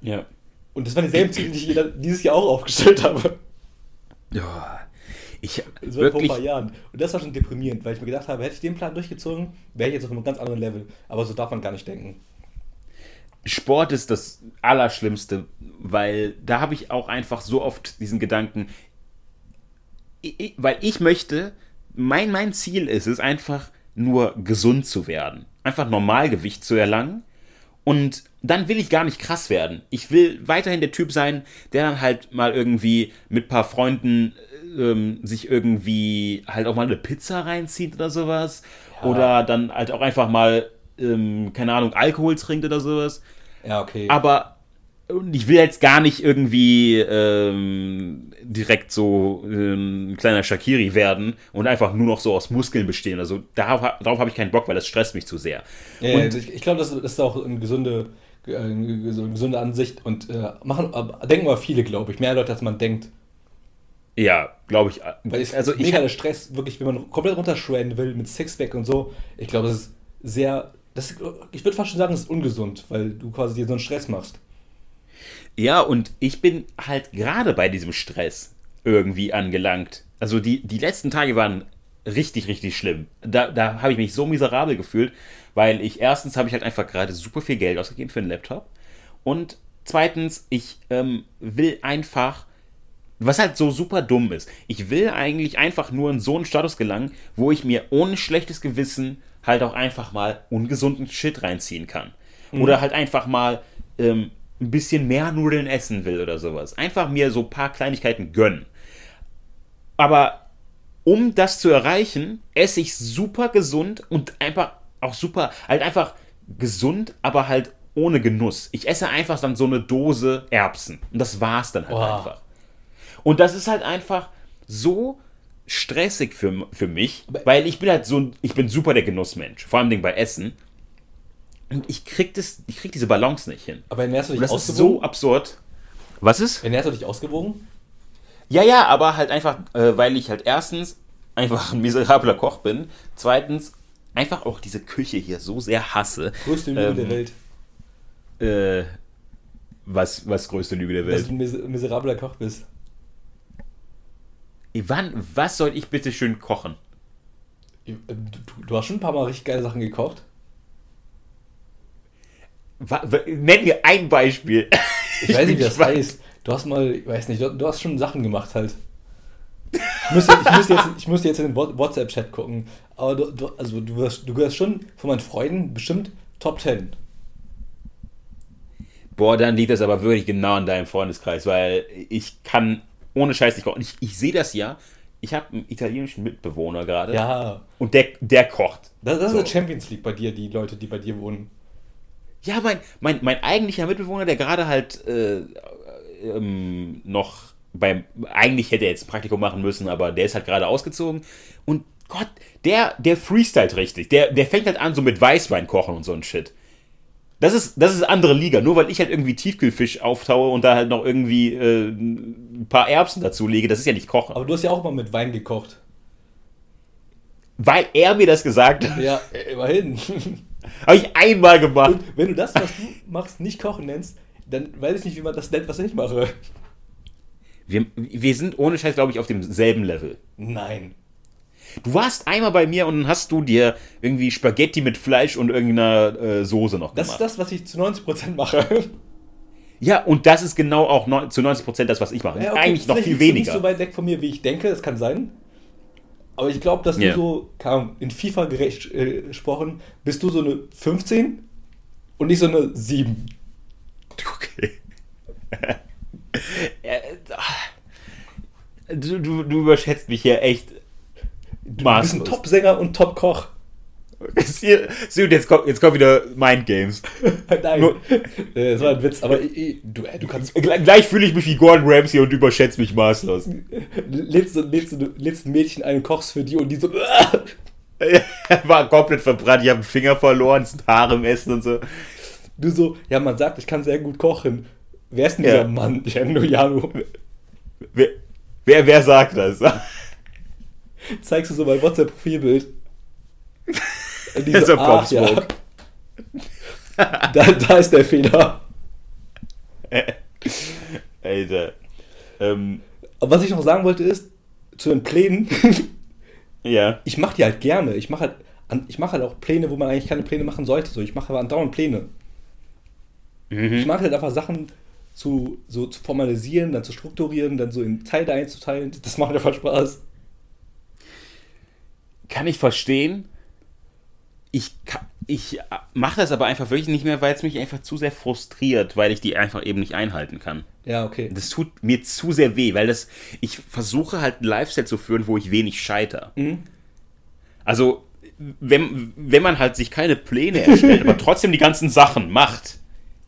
Ja. Und das waren dieselben Ziele, die ich dieses Jahr auch aufgestellt habe. Ja. Ich Das war vor ein wirklich. paar Jahren. Und das war schon deprimierend, weil ich mir gedacht habe, hätte ich den Plan durchgezogen, wäre ich jetzt auf einem ganz anderen Level. Aber so darf man gar nicht denken. Sport ist das Allerschlimmste, weil da habe ich auch einfach so oft diesen Gedanken, ich- weil ich möchte, mein, mein Ziel ist es einfach nur gesund zu werden, einfach Normalgewicht zu erlangen und dann will ich gar nicht krass werden. Ich will weiterhin der Typ sein, der dann halt mal irgendwie mit ein paar Freunden ähm, sich irgendwie halt auch mal eine Pizza reinzieht oder sowas. Ja. Oder dann halt auch einfach mal, ähm, keine Ahnung, Alkohol trinkt oder sowas. Ja, okay. Aber und ich will jetzt gar nicht irgendwie ähm, direkt so ähm, ein kleiner Shakiri werden und einfach nur noch so aus Muskeln bestehen. Also darauf, darauf habe ich keinen Bock, weil das stresst mich zu sehr. Ja, und also ich, ich glaube, das, ist auch eine gesunde, äh, eine gesunde Ansicht und äh, machen, aber denken aber viele, glaube ich, mehr Leute, als man denkt. ja, glaube ich. Weil es also mega der Stress, wirklich, wenn man komplett runterschredden will mit Sixpack und so. Ich glaube, das ist sehr, das, ich würde fast schon sagen, das ist ungesund, weil du quasi dir so einen Stress machst. Ja, und ich bin halt gerade bei diesem Stress irgendwie angelangt. Also die, die letzten Tage waren richtig, richtig schlimm. Da, da habe ich mich so miserabel gefühlt, weil ich erstens habe ich halt einfach gerade super viel Geld ausgegeben für einen Laptop und zweitens, ich ähm, will einfach, was halt so super dumm ist, ich will eigentlich einfach nur in so einen Status gelangen, wo ich mir ohne schlechtes Gewissen halt auch einfach mal ungesunden Shit reinziehen kann. Oder halt einfach mal ähm, ein bisschen mehr Nudeln essen will oder sowas. Einfach mir so ein paar Kleinigkeiten gönnen. Aber um das zu erreichen, esse ich super gesund und einfach auch super, halt einfach gesund, aber halt ohne Genuss. Ich esse einfach dann so eine Dose Erbsen. Und das war's dann halt Boah. einfach. Und das ist halt einfach so stressig für, für mich, weil ich bin halt so ein, ich bin super der Genussmensch, vor allem bei Essen. Und ich krieg das, ich krieg diese Balance nicht hin. Aber ernährst du Und dich das ist ausgewogen? so absurd. Was ist? ernährst du dich ausgewogen? Ja, ja, aber halt einfach, äh, weil ich halt erstens einfach ein miserabler Koch bin, zweitens einfach auch diese Küche hier so sehr hasse. Größte Lüge Ähm, der Welt. Äh, was, was größte Lüge der Dass Welt? du ein mis miserabler Koch bist. Wann, was soll ich bitte schön kochen? Du, du, du hast schon ein paar Mal richtig geile Sachen gekocht. Nenn mir ein Beispiel. (laughs) Ich, weiß bin nicht, wie das heißt. Du hast mal, ich weiß nicht, du, hast schon Sachen gemacht halt. Ich müsste, ich müsste, jetzt, ich müsste jetzt in den What- WhatsApp-Chat gucken. Aber du, du, also du, wirst, du gehörst schon von meinen Freunden bestimmt Top 10. Boah, dann liegt das aber wirklich genau in deinem Freundeskreis, weil ich kann ohne Scheiß nicht kochen. Ich, ich sehe das ja. Ich habe einen italienischen Mitbewohner gerade. Ja. Und der, der kocht. Das, das So. ist eine Champions League bei dir, die Leute, die bei dir wohnen. Ja, mein, mein, mein eigentlicher Mitbewohner, der gerade halt äh, ähm, noch beim. Eigentlich hätte er jetzt ein Praktikum machen müssen, aber der ist halt gerade ausgezogen. Und Gott, der, der freestylt richtig. Der, der fängt halt an, so mit Weißwein kochen und so ein Shit. Das ist, das ist andere Liga. Nur weil ich halt irgendwie Tiefkühlfisch auftaue und da halt noch irgendwie äh, ein paar Erbsen dazu lege, das ist ja nicht Kochen. Aber du hast ja auch mal mit Wein gekocht. Weil er mir das gesagt hat, Ja, immerhin. (laughs) habe ich einmal gemacht. Und wenn du das, was du machst, nicht kochen nennst, dann weiß ich nicht, wie man das nennt, was ich mache. Wir, wir sind ohne Scheiß, glaube ich, auf demselben Level. Nein. Du warst einmal bei mir und dann hast du dir irgendwie Spaghetti mit Fleisch und irgendeiner äh, Soße noch Das gemacht. ist das, was ich zu 90% mache. Ja, und das ist genau auch neun- zu 90% das, was ich mache. Ja, okay, Eigentlich noch viel weniger. nicht so weit weg von mir, wie ich denke, das kann sein. Aber ich glaube, dass Ja. du so, Ahnung, in FIFA gerecht, äh, gesprochen, bist du so eine 15 und nicht so eine 7. Okay. (laughs) Äh, du, du, du überschätzt mich hier echt Du bist ein. Top-Sänger und Top-Koch. Und jetzt kommt, jetzt kommt wieder Mind Games. (laughs) Nein, Nur- äh, das war ein Witz, aber ich, du, äh, du kannst. Gleich gleich fühle ich mich wie Gordon Ramsay und überschätzt mich maßlos. (laughs) Lädst, du- lädst, du- lädst ein Mädchen ein und kochst für die und die so. (laughs) War komplett verbrannt, ich habe einen Finger verloren, es sind Haare im Essen und so. Du so, ja, man sagt, ich kann sehr gut kochen. Wer ist denn Ja. dieser Mann? Jano Jano. Wer, wer, wer sagt das? Zeigst du so mein WhatsApp-Profilbild. Und die Das ist ach, ja. (laughs) Da, da ist der Fehler. (laughs) Alter. Ähm, Aber was ich noch sagen wollte ist, zu den Plänen, (laughs) ja. ich mache die halt gerne. Ich mache halt, ich mache halt auch Pläne, wo man eigentlich keine Pläne machen sollte. So, ich mache aber andauernd Pläne. Ich mag halt einfach Sachen zu, so zu formalisieren, dann zu strukturieren, dann so in Teile einzuteilen. Das macht einfach Spaß. Kann ich verstehen. Ich, ich mache das aber einfach wirklich nicht mehr, weil es mich einfach zu sehr frustriert, weil ich die einfach eben nicht einhalten kann. Ja, okay. Das tut mir zu sehr weh, weil das, ich versuche halt einen Lifestyle zu führen, wo ich wenig scheiter. Mhm. Also, wenn, wenn man halt sich keine Pläne erstellt, aber (laughs) trotzdem die ganzen Sachen macht,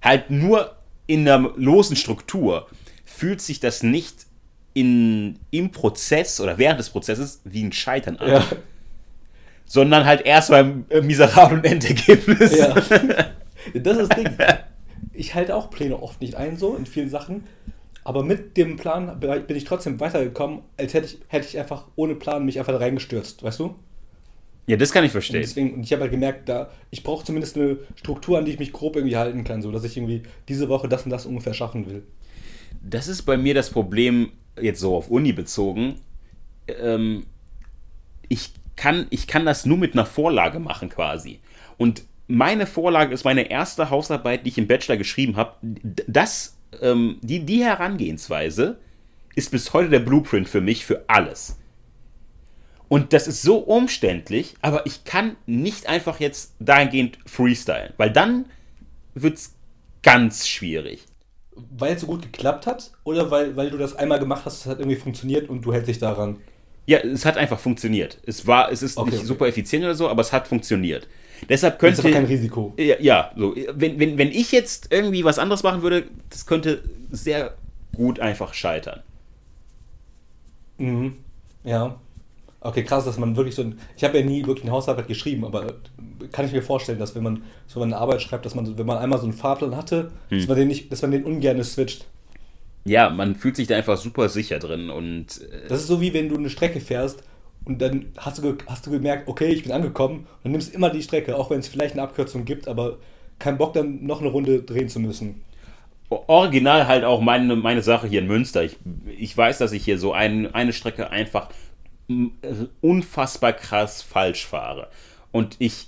halt nur in einer losen Struktur, fühlt sich das nicht in, im Prozess oder während des Prozesses wie ein Scheitern an, Ja, sondern halt erst beim äh, miserablen Endergebnis. ja. (laughs) Das ist das Ding. Ich halte auch Pläne oft nicht ein, so in vielen Sachen. Aber mit dem Plan bin ich trotzdem weitergekommen, als hätte ich, hätte ich einfach ohne Plan mich einfach da reingestürzt, weißt du? Ja, das kann ich Und verstehen. deswegen, und ich habe halt gemerkt, da, ich brauche zumindest eine Struktur, an die ich mich grob irgendwie halten kann, so dass ich irgendwie diese Woche das und das ungefähr schaffen will. Das ist bei mir das Problem, jetzt so auf Uni bezogen. Ähm, ich, kann, ich kann das nur mit einer Vorlage machen quasi. Und meine Vorlage ist meine erste Hausarbeit, die ich im Bachelor geschrieben habe. Das, ähm, die, die Herangehensweise ist bis heute der Blueprint für mich für alles. Und das ist so umständlich, aber ich kann nicht einfach jetzt dahingehend freestylen, weil dann wird es ganz schwierig. Weil es so gut geklappt hat oder weil, weil du das einmal gemacht hast, es hat irgendwie funktioniert und du hältst dich daran? Ja, es hat einfach funktioniert. Es war, es ist Okay, nicht okay. super effizient oder so, aber es hat funktioniert. Deshalb Das ist könnte. aber kein Risiko. ja, ja, so. Wenn, wenn, wenn ich jetzt irgendwie was anderes machen würde, das könnte sehr gut einfach scheitern. Mhm. Ja. Okay, krass, dass man wirklich so ein. Ich habe ja nie wirklich eine Hausarbeit geschrieben, aber kann ich mir vorstellen, dass wenn man so eine Arbeit schreibt, dass man, wenn man einmal so einen Fahrplan hatte, dass man den nicht, dass man den ungern switcht. Ja, man fühlt sich da einfach super sicher drin und äh, Das ist so wie wenn du eine Strecke fährst und dann hast du, hast du gemerkt, okay, ich bin angekommen und dann nimmst immer die Strecke, auch wenn es vielleicht eine Abkürzung gibt, aber kein Bock dann noch eine Runde drehen zu müssen. original halt auch meine, meine Sache hier in Münster. Ich, ich weiß, dass ich hier so ein, eine Strecke einfach unfassbar krass falsch fahre. Und ich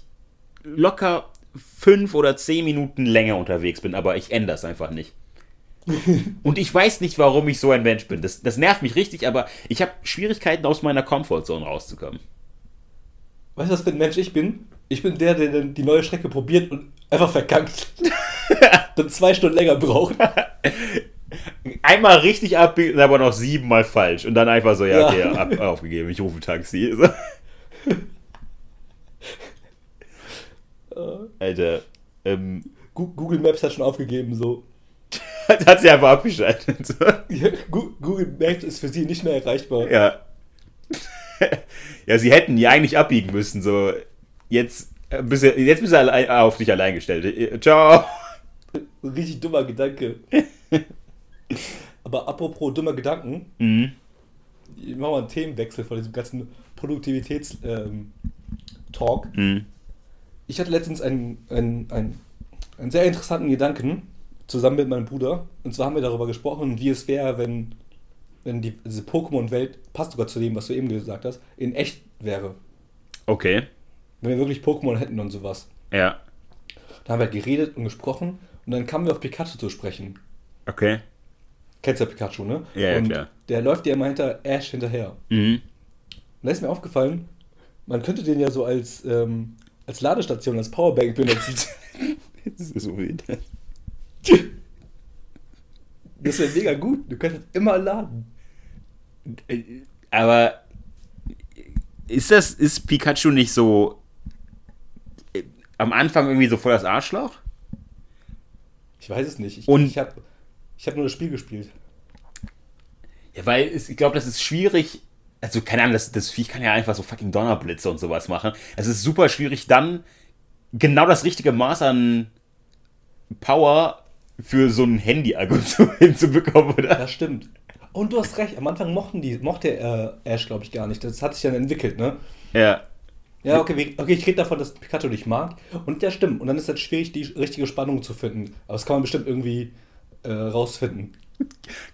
locker fünf oder zehn Minuten länger unterwegs bin, aber ich ändere es einfach nicht. (laughs) Und ich weiß nicht, warum ich so ein Mensch bin. Das, das nervt mich richtig, aber ich habe Schwierigkeiten, aus meiner Comfortzone rauszukommen. Weißt du, was für ein Mensch ich bin? Ich bin der, der die neue Strecke probiert und einfach verkackt. (laughs) dann zwei Stunden länger braucht. (laughs) Einmal richtig abbiegen, aber noch siebenmal falsch. Und dann einfach so, ja, Ja. okay, ab, aufgegeben, ich rufe Taxi. Alter, ähm, Google Maps hat schon aufgegeben, so. Hat sie einfach abgeschaltet. So. (laughs) Ja, Google Maps ist für sie nicht mehr erreichbar. Ja. ja, sie hätten die eigentlich abbiegen müssen, so. Jetzt äh, bist du, jetzt bist du allein, auf dich allein gestellt. Äh, Ciao. Richtig dummer Gedanke. Aber apropos dummer Gedanken, Mhm. ich mache mal einen Themenwechsel von diesem ganzen Produktivitäts-Talk. Mhm. Ich hatte letztens einen, einen, einen, einen sehr interessanten Gedanken zusammen mit meinem Bruder. Und zwar haben wir darüber gesprochen, wie es wäre, wenn, wenn die, diese Pokémon-Welt, passt sogar zu dem, was du eben gesagt hast, in echt wäre. Okay. Wenn wir wirklich Pokémon hätten und sowas. Ja. Da haben wir halt geredet und gesprochen und dann kamen wir auf Pikachu zu sprechen. Okay. Kennst ja Pikachu, ne? Ja, ja, und klar. Der läuft ja immer hinter Ash hinterher. Mhm. Und da ist mir aufgefallen, man könnte den ja so als, ähm, als Ladestation, als Powerbank benutzen. (laughs) Das ist so wild. (laughs) Das wäre mega gut. Du könntest immer laden. Aber ist das, ist Pikachu nicht so äh, am Anfang irgendwie so voll das Arschloch? Ich weiß es nicht. Ich, Und- ich habe ich hab nur das Spiel gespielt. Ja, weil es, ich glaube, das ist schwierig. Also, keine Ahnung, das, das Viech kann ja einfach so fucking Donnerblitze und sowas machen. Es ist super schwierig, dann genau das richtige Maß an Power für so ein Handy-Akku (laughs) zu- hinzubekommen, oder? Das stimmt. Und du hast recht, am Anfang mochten die, mochte äh, Ash, glaube ich, gar nicht. Das hat sich dann entwickelt, ne? Ja. Ja, okay, okay ich rede davon, dass Pikachu dich mag. Und der stimmt. Und dann ist es schwierig, die richtige Spannung zu finden. Aber das kann man bestimmt irgendwie äh, rausfinden.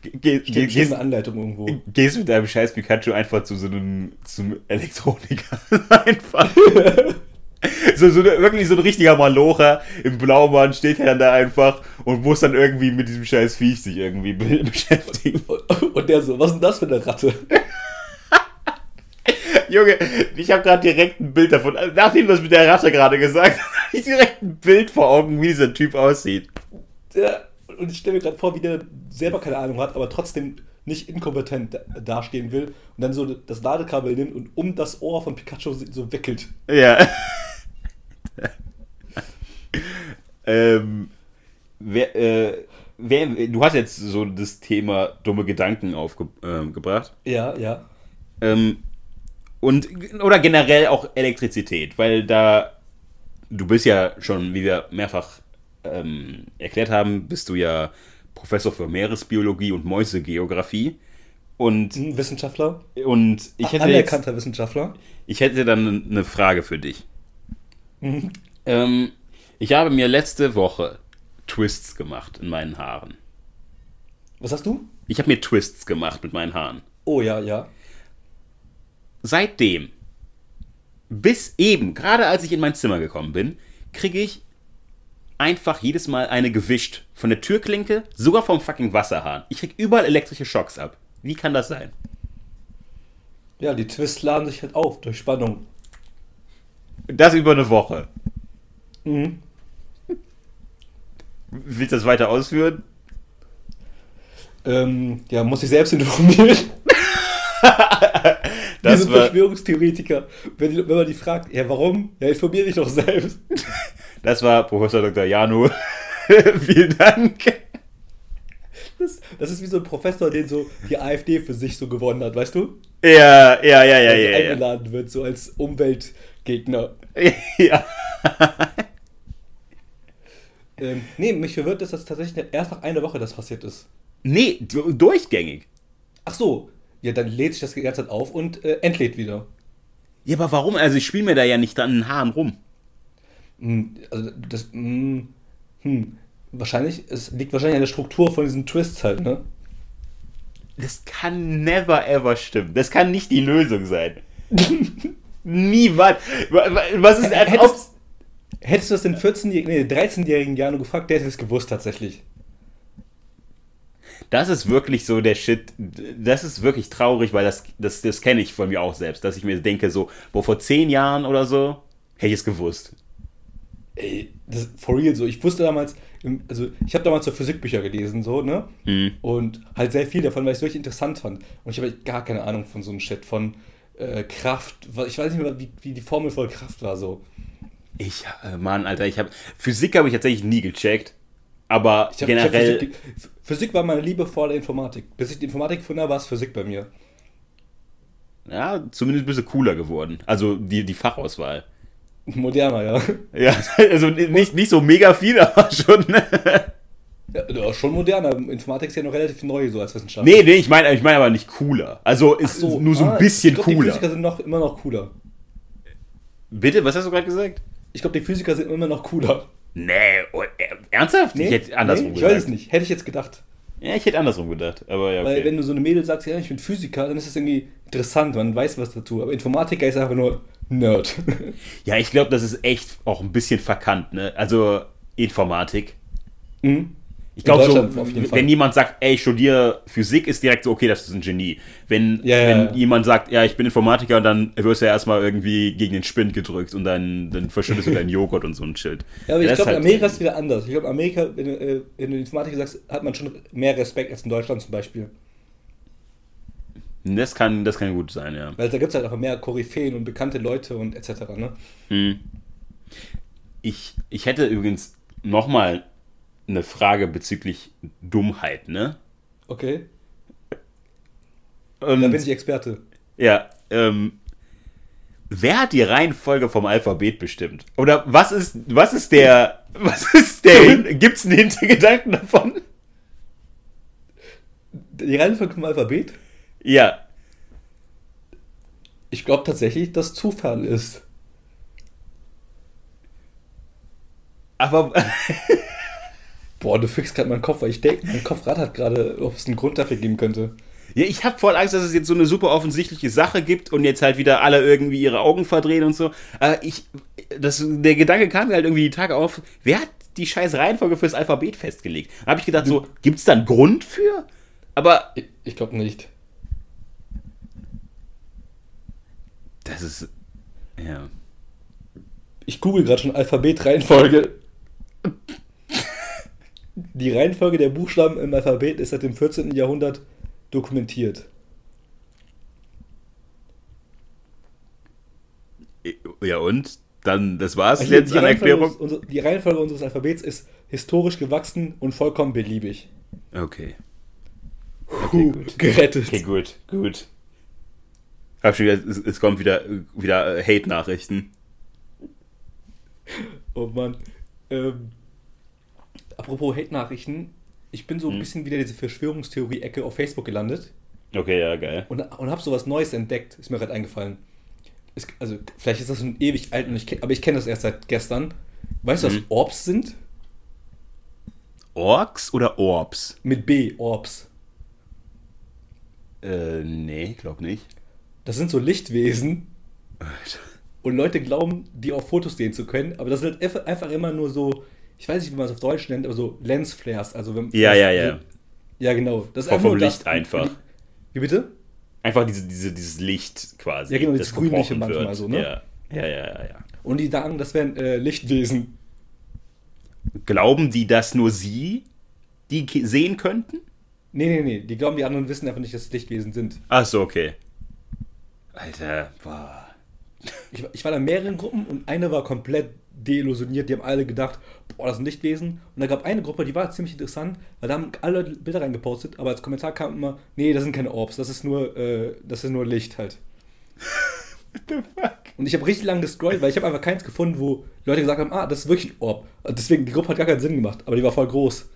Ge Steht ge gehst, eine Anleitung irgendwo. gehst mit deinem scheiß Pikachu einfach zu so einem zum Elektroniker. (laughs) einfach. (laughs) So, so wirklich so ein richtiger Malocher im Blaumann steht er dann da einfach und muss dann irgendwie mit diesem scheiß Viech sich irgendwie be beschäftigen. Und, und der so, was ist denn das für eine Ratte? (laughs) Junge, ich habe gerade direkt ein Bild davon. Also, Nachdem du das mit der Ratte gerade gesagt hast, (laughs) habe ich direkt ein Bild vor Augen, wie dieser Typ aussieht. Der, und ich stelle mir gerade vor, wie der selber keine Ahnung hat, aber trotzdem nicht inkompetent da- dastehen will und dann so das Ladekabel nimmt und um das Ohr von Pikachu so wickelt. Ja. Ähm, wer, äh, wer, du hast jetzt so das Thema dumme Gedanken aufgebracht. Ja, ja. Ähm, und, oder generell auch Elektrizität, weil da, du bist ja schon, wie wir mehrfach ähm, erklärt haben, bist du ja Professor für Meeresbiologie und Mäusegeografie. Und, Ein Wissenschaftler. und ich hätte jetzt, Anerkannter Wissenschaftler. ich hätte dann eine Frage für dich. Mhm. Ähm, ich habe mir letzte Woche Twists gemacht in meinen Haaren. Was hast du? Ich habe mir Twists gemacht mit meinen Haaren. Oh ja, ja. Seitdem, bis eben, gerade als ich in mein Zimmer gekommen bin, kriege ich einfach jedes Mal eine gewischt. Von der Türklinke, sogar vom fucking Wasserhahn. Ich krieg überall elektrische Schocks ab. Wie kann das sein? Ja, die Twists laden sich halt auf durch Spannung. Das über eine Woche. Mhm. Willst du das weiter ausführen? Ähm, ja, muss ich selbst informieren. (laughs) Das Diese war, Verschwörungstheoretiker, wenn, wenn man die fragt, ja warum? Ja, informier dich doch selbst. (laughs) das war Professor Dr. Janu. (laughs) Vielen Dank. Das, das ist wie so ein Professor, den so die AfD für sich so gewonnen hat, weißt du? Ja, ja, ja, ja, Der so ja. Ja. eingeladen wird, so als Umweltgegner. ja. Ähm, nee, mich verwirrt, dass das tatsächlich erst nach einer Woche das passiert ist. Nee, du- durchgängig. Ach so, ja, dann lädt sich das die ganze Zeit auf und äh, entlädt wieder. Ja, aber warum? Also ich spiele mir da ja nicht an den Haaren rum. Hm, also das, hm, hm, wahrscheinlich, es liegt wahrscheinlich an der Struktur von diesen Twists halt, ne? Das kann never ever stimmen. Das kann nicht die Lösung sein. (laughs) Niemals. Wa- Was ist als ob- Hättest, du das den 14-jährigen, nee, 13-jährigen Jano gefragt, der hätte es gewusst tatsächlich. das ist wirklich so der Shit. Das ist wirklich traurig, weil das, das, das kenne ich von mir auch selbst, dass ich mir denke, so, wo vor zehn Jahren oder so, hätte ich es gewusst. Ey, das ist for real so. Ich wusste damals, also ich habe damals so Physikbücher gelesen, so, ne? Mhm. Und halt sehr viel davon, weil ich es wirklich interessant fand. Und ich habe gar keine Ahnung von so einem Shit, von äh, Kraft. Ich weiß nicht mehr, wie, wie die Formel voll Kraft war, so. Ich, äh, Mann, Alter, ich habe Physik habe ich tatsächlich nie gecheckt, aber Ich hab, generell. Ich Physik, Physik war meine Liebe vor der Informatik. Bis ich die Informatik gefunden habe, war es Physik bei mir. ja, zumindest ein bisschen cooler geworden. Also die, die Fachauswahl. Moderner, ja. Ja, (laughs) also nicht, nicht so mega viel, (laughs) aber schon. ja. Schon moderner. Informatik ist ja noch relativ neu, so als Wissenschaft. nee, nee, ich meine ich mein aber nicht cooler. Also ist So, nur so ein ah, bisschen ich glaub, Die cooler. Physiker sind noch, immer noch cooler. Bitte, was hast du gerade gesagt? Ich glaube, die Physiker sind immer noch cooler. Nee, oh, äh, ernsthaft? ich hätte andersrum nee, ich gedacht. weiß es nicht. Hätte ich jetzt gedacht. Ja, ich hätte andersrum gedacht. Aber ja, Weil okay. wenn du so eine Mädel sagst, ja, ich bin Physiker, dann ist das irgendwie interessant, man weiß was dazu. Aber Informatiker ist einfach nur Nerd. (laughs) Ja, ich glaube, das ist echt auch ein bisschen verkannt, ne? Also Informatik. mhm. Ich glaube so, Fall. wenn jemand sagt, ey, ich studiere Physik, ist direkt so, okay, das ist ein Genie. Wenn, Ja, ja, wenn ja. jemand sagt, ja, ich bin Informatiker, dann wirst du ja erstmal irgendwie gegen den Spind gedrückt und dann, dann verschüttest du deinen Joghurt und so ein Shit. Ja, aber ich glaube, in halt- Amerika ist wieder anders. Ich glaube, in Amerika, wenn du, äh, wenn du Informatiker sagst, hat man schon mehr Respekt als in Deutschland zum Beispiel. Das kann, das kann gut sein, ja. Weil da gibt es halt einfach mehr Koryphäen und bekannte Leute und etc. Ne? Hm. Ich, ich hätte übrigens nochmal eine Frage bezüglich Dummheit, ne? Okay, Und, da bin ich Experte. Ja, ähm, wer hat die Reihenfolge vom Alphabet bestimmt? Oder was ist, was ist der, (laughs) was ist der, (laughs) gibt's einen Hintergedanken davon? Die Reihenfolge vom Alphabet? Ja, Ich glaube tatsächlich, dass Zufall ist. aber, (laughs) Boah, du fickst gerade meinen Kopf, weil ich denke, mein Kopf rattert gerade, ob es einen Grund dafür geben könnte. ja, ich habe voll Angst, dass es jetzt so eine super offensichtliche Sache gibt und jetzt halt wieder alle irgendwie ihre Augen verdrehen und so. Aber ich, das, der Gedanke kam mir halt irgendwie die Tage auf, wer hat die scheiß Reihenfolge fürs Alphabet festgelegt? Da habe ich gedacht, so, gibt's da einen Grund für? Aber Ich, ich glaube nicht. das ist, ja. Ich google gerade schon Alphabet-Reihenfolge. Die Reihenfolge der Buchstaben im Alphabet ist seit dem 14. Jahrhundert dokumentiert. Ja und? Dann, das war's Also jetzt die, an Reihenfolge Erklärung? unseres- unser- die Reihenfolge unseres Alphabets ist historisch gewachsen und vollkommen beliebig. Okay. Puh, gut. gerettet. Okay, gut, gut. Hab schon wieder, es, es kommt wieder, wieder äh, Hate-Nachrichten. Oh Mann. Ähm, apropos Hate-Nachrichten. Ich bin so ein Hm. bisschen wieder diese Verschwörungstheorie-Ecke auf Facebook gelandet Okay, ja, geil. und, und habe so was Neues entdeckt. Ist mir gerade eingefallen. Es, also, vielleicht ist das schon ewig alt, und ich, aber ich kenne das erst seit gestern. Weißt du, was Mhm. Orbs sind? Orks oder Orbs? Mit B, Orbs. Äh, nee, glaub nicht. Das sind so Lichtwesen Alter. und Leute glauben, die auf Fotos sehen zu können, aber das sind einfach immer nur so, ich weiß nicht, wie man es auf Deutsch nennt, aber so Lensflares. Also wenn, Ja, das, ja, ja. Ja, genau. Das ist Vom- einfach vom nur das- Licht einfach. Wie bitte? Einfach diese, diese, dieses Licht quasi. Ja, genau, das dieses Grünliche manchmal wird. so, ne? Ja, ja, ja, ja, ja. Und die sagen, das wären äh, Lichtwesen. Glauben die, dass nur sie die sehen könnten? Nee, nee, nee. Die glauben, die anderen wissen einfach nicht, dass es Lichtwesen sind. Ach so, okay. Alter, boah. Ich, ich war in mehreren Gruppen und eine war komplett deillusioniert. Die haben alle gedacht, boah, das sind Lichtwesen. Und da gab eine Gruppe, die war ziemlich interessant, weil da haben alle Leute Bilder reingepostet, aber als Kommentar kam immer, nee, das sind keine Orbs, das ist nur, äh, das ist nur Licht halt. (laughs) What the fuck? Und ich habe richtig lange gescrollt, weil ich habe einfach keins gefunden, wo Leute gesagt haben, ah, das ist wirklich ein Orb. Und Deswegen, die Gruppe hat gar keinen Sinn gemacht, aber die war voll groß.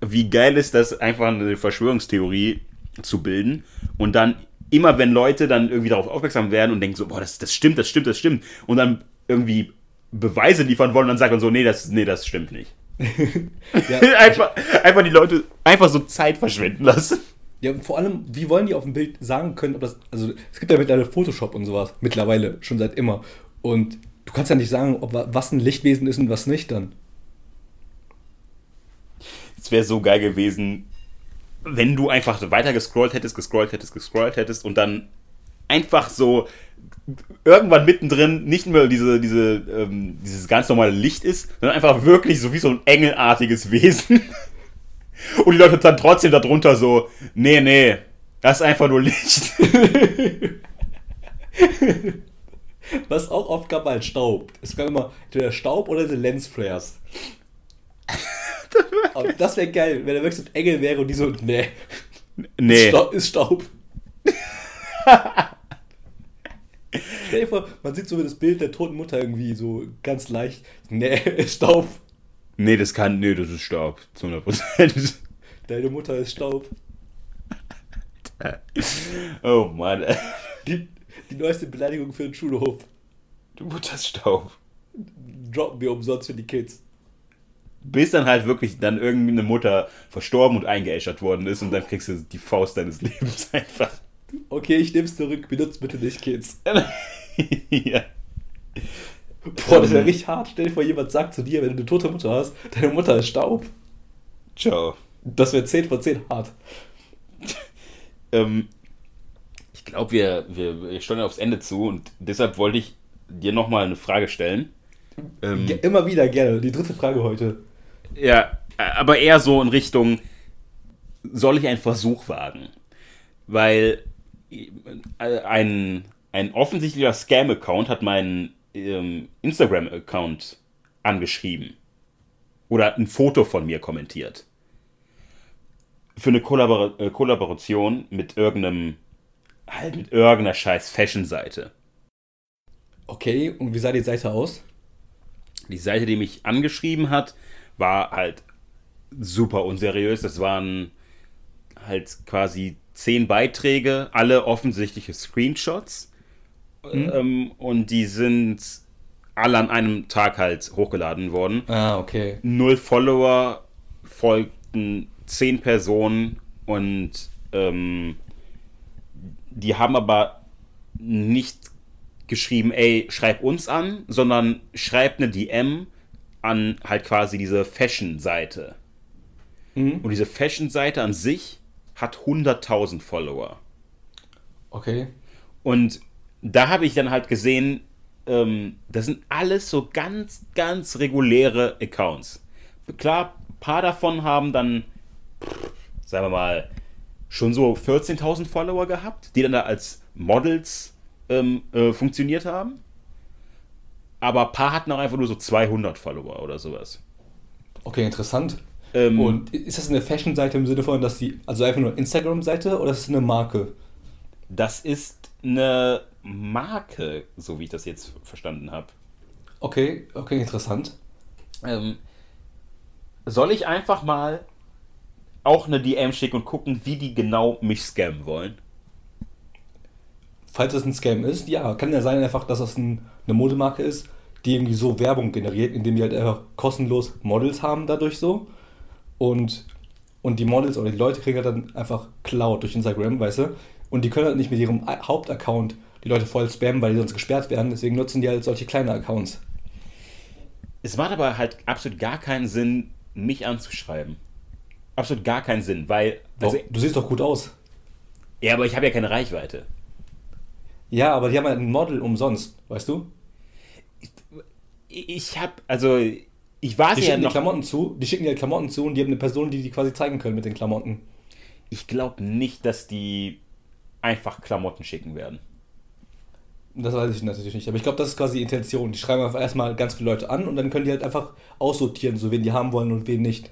Wie geil ist das, einfach eine Verschwörungstheorie zu bilden und dann immer, wenn Leute dann irgendwie darauf aufmerksam werden und denken so, boah, das, das stimmt, das stimmt, das stimmt und dann irgendwie Beweise liefern wollen und dann sagt man so, nee, das, nee, das stimmt nicht. (laughs) Ja, (laughs) einfach, einfach die Leute einfach so Zeit verschwenden lassen. Ja, und vor allem, wie wollen die auf dem Bild sagen können, ob das. Also, es gibt ja mittlerweile Photoshop und sowas. Mittlerweile, schon seit immer. Und du kannst ja nicht sagen, ob wa- was ein Lichtwesen ist und was nicht dann. Es wäre so geil gewesen, wenn du einfach weiter gescrollt hättest, gescrollt hättest, gescrollt hättest und dann einfach so irgendwann mittendrin nicht mehr diese, diese, ähm, dieses ganz normale Licht ist, sondern einfach wirklich so wie so ein engelartiges Wesen. (laughs) Und die Leute dann trotzdem darunter so, nee, nee, das ist einfach nur Licht. (laughs) Was auch oft gab, als Staub. Es gab immer entweder Staub oder die Lensflares. (laughs) Das wäre geil, wenn er wirklich so ein Engel wäre und die so, nee. Nee. Ist Staub. Ist Staub. Stell dir vor, man sieht so das Bild der toten Mutter irgendwie so ganz leicht. Nee, ist (laughs) Staub. Nee, das kann, nee, das ist Staub. Zu 100%. Deine Mutter ist Staub. (laughs) Oh Mann. Die, die neueste Beleidigung für den Schulhof. Du Mutter ist Staub. Droppen wir umsonst für die Kids. Bis dann halt wirklich dann irgendeine Mutter verstorben und eingeäschert worden ist und dann kriegst du die Faust deines Lebens (laughs) einfach. Okay, ich nehm's zurück. Benutzt bitte nicht Kids. (laughs) ja. Boah, das wäre Ähm. richtig hart. Stell dir vor, jemand sagt zu dir, wenn du eine tote Mutter hast, deine Mutter ist Staub. Ciao. Das wäre 10 von 10 hart. (laughs) Ähm, ich glaube, wir, wir, wir steuern aufs Ende zu und deshalb wollte ich dir nochmal eine Frage stellen. Ähm, Immer wieder gerne. Die dritte Frage heute. Ja, aber eher so in Richtung, soll ich einen Versuch wagen? Weil äh, ein, ein offensichtlicher Scam-Account hat meinen ähm, Instagram-Account angeschrieben. Oder ein Foto von mir kommentiert. Für eine Kollabor äh, Kollaboration mit irgendeinem, halt mit irgendeiner scheiß Fashion-Seite. Okay, und wie sah die Seite aus? Die Seite, die mich angeschrieben hat, war halt super unseriös. Das waren halt quasi zehn Beiträge, alle offensichtliche Screenshots. Ähm, und die sind alle an einem Tag halt hochgeladen worden. Ah, okay. Null Follower, folgten zehn Personen und ähm, die haben aber nicht geschrieben, ey, schreib uns an, sondern schreib eine DM an halt quasi diese Fashion-Seite. Mhm. Und diese Fashion-Seite an sich hat 100.000 Follower. Okay. Und da habe ich dann halt gesehen, ähm, das sind alles so ganz, ganz reguläre Accounts. Klar, ein paar davon haben dann, pff, sagen wir mal, schon so 14.000 Follower gehabt, die dann da als Models ähm, äh, funktioniert haben. Aber ein paar hatten auch einfach nur so 200 Follower oder sowas. Okay, interessant. Ähm, Und ist das eine Fashion-Seite im Sinne von, dass die, also einfach nur Instagram-Seite oder ist es eine Marke? das ist eine Marke, so wie ich das jetzt verstanden habe. Okay, okay, interessant. Ähm, soll ich einfach mal auch eine DM schicken und gucken, wie die genau mich scammen wollen? Falls es ein Scam ist, ja, kann ja sein einfach, dass das ein, eine Modemarke ist, die irgendwie so Werbung generiert, indem die halt einfach kostenlos Models haben dadurch so. Und, und die Models oder die Leute kriegen halt dann einfach Cloud durch Instagram, weißt du? Und die können halt nicht mit ihrem Hauptaccount die Leute voll spammen, weil die sonst gesperrt werden. Deswegen nutzen die halt solche kleine Accounts. Es macht aber halt absolut gar keinen Sinn, mich anzuschreiben. Absolut gar keinen Sinn, weil. Also, du siehst doch gut aus. ja, aber ich habe ja keine Reichweite. Ja, aber die haben halt ein Model umsonst, weißt du? Ich habe, also. Ich weiß Die ja schicken noch. Klamotten zu, die schicken dir Klamotten zu und die haben eine Person, die die quasi zeigen können mit den Klamotten. Ich glaube nicht, dass die einfach Klamotten schicken werden. Das weiß ich natürlich nicht. Aber ich glaube, das ist quasi die Intention. Die schreiben einfach erstmal ganz viele Leute an und dann können die halt einfach aussortieren, so wen die haben wollen und wen nicht.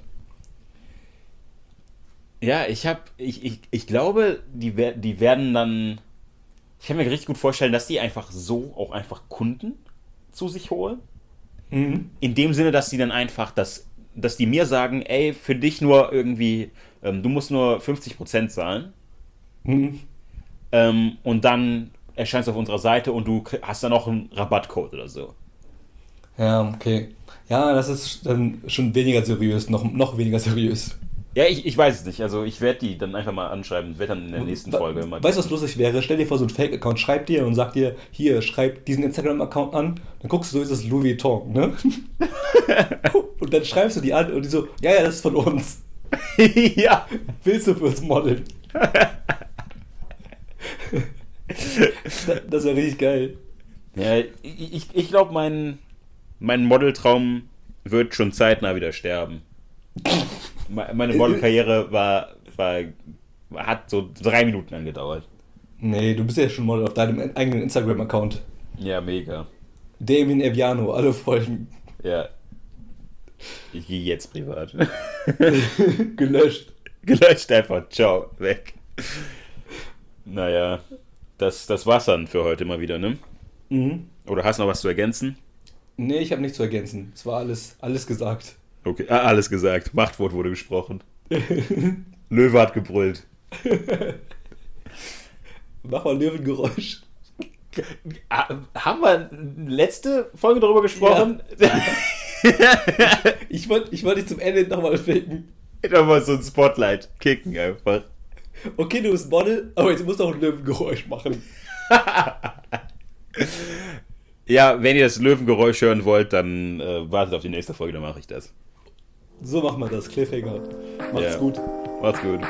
Ja, ich habe, ich, ich, ich glaube, die, die werden dann, ich kann mir richtig gut vorstellen, dass die einfach so auch einfach Kunden zu sich holen. Mhm. In dem Sinne, dass die dann einfach, dass, dass die mir sagen, ey, für dich nur irgendwie, ähm, du musst nur 50% zahlen. Mhm. Ähm, und dann erscheinst du auf unserer Seite und du hast dann noch einen Rabattcode oder so. Ja, okay. Ja, das ist dann schon weniger seriös, noch, noch weniger seriös. Ja, ich, ich weiß es nicht. Also ich werde die dann einfach mal anschreiben, werde dann in der nächsten Folge mal. Weißt du, was lustig wäre? Stell dir vor, so ein Fake-Account schreibt dir und sagt dir, hier, schreib diesen Instagram-Account an. Dann guckst du, so ist das Louis Vuitton, ne? (laughs) und dann schreibst du die an und die so, ja, ja, das ist von uns. (laughs) ja. Willst du für uns modeln? (laughs) das wäre richtig geil. Ja, ich, ich, ich glaube, mein, mein Modeltraum wird schon zeitnah wieder sterben. Meine Modelkarriere war, war, hat so drei Minuten angedauert. Nee, du bist ja schon Model auf deinem eigenen Instagram-Account. Ja, mega. Damien Eviano, alle folgen. Ja. Ich gehe jetzt privat. (laughs) Gelöscht. Gelöscht einfach. Ciao. Weg. Naja, das, das war's dann für heute mal wieder, ne? Mhm. Oder hast du noch was zu ergänzen? Nee, ich habe nichts zu ergänzen. Es war alles, alles gesagt. Okay, ah, alles gesagt. Machtwort wurde gesprochen. (laughs) Löwe hat gebrüllt. (laughs) Mach mal Löwengeräusch. (laughs) Ah, haben wir letzte Folge darüber gesprochen? Ja. ich wollte ich wollt dich zum Ende nochmal ficken. Nochmal so ein Spotlight kicken einfach. Okay, du bist Model, aber jetzt musst du auch ein Löwengeräusch machen. ja, wenn ihr das Löwengeräusch hören wollt, dann äh, wartet auf die nächste Folge, dann mache ich das. So machen wir das, Cliffhanger. Macht's ja. gut. Macht's gut.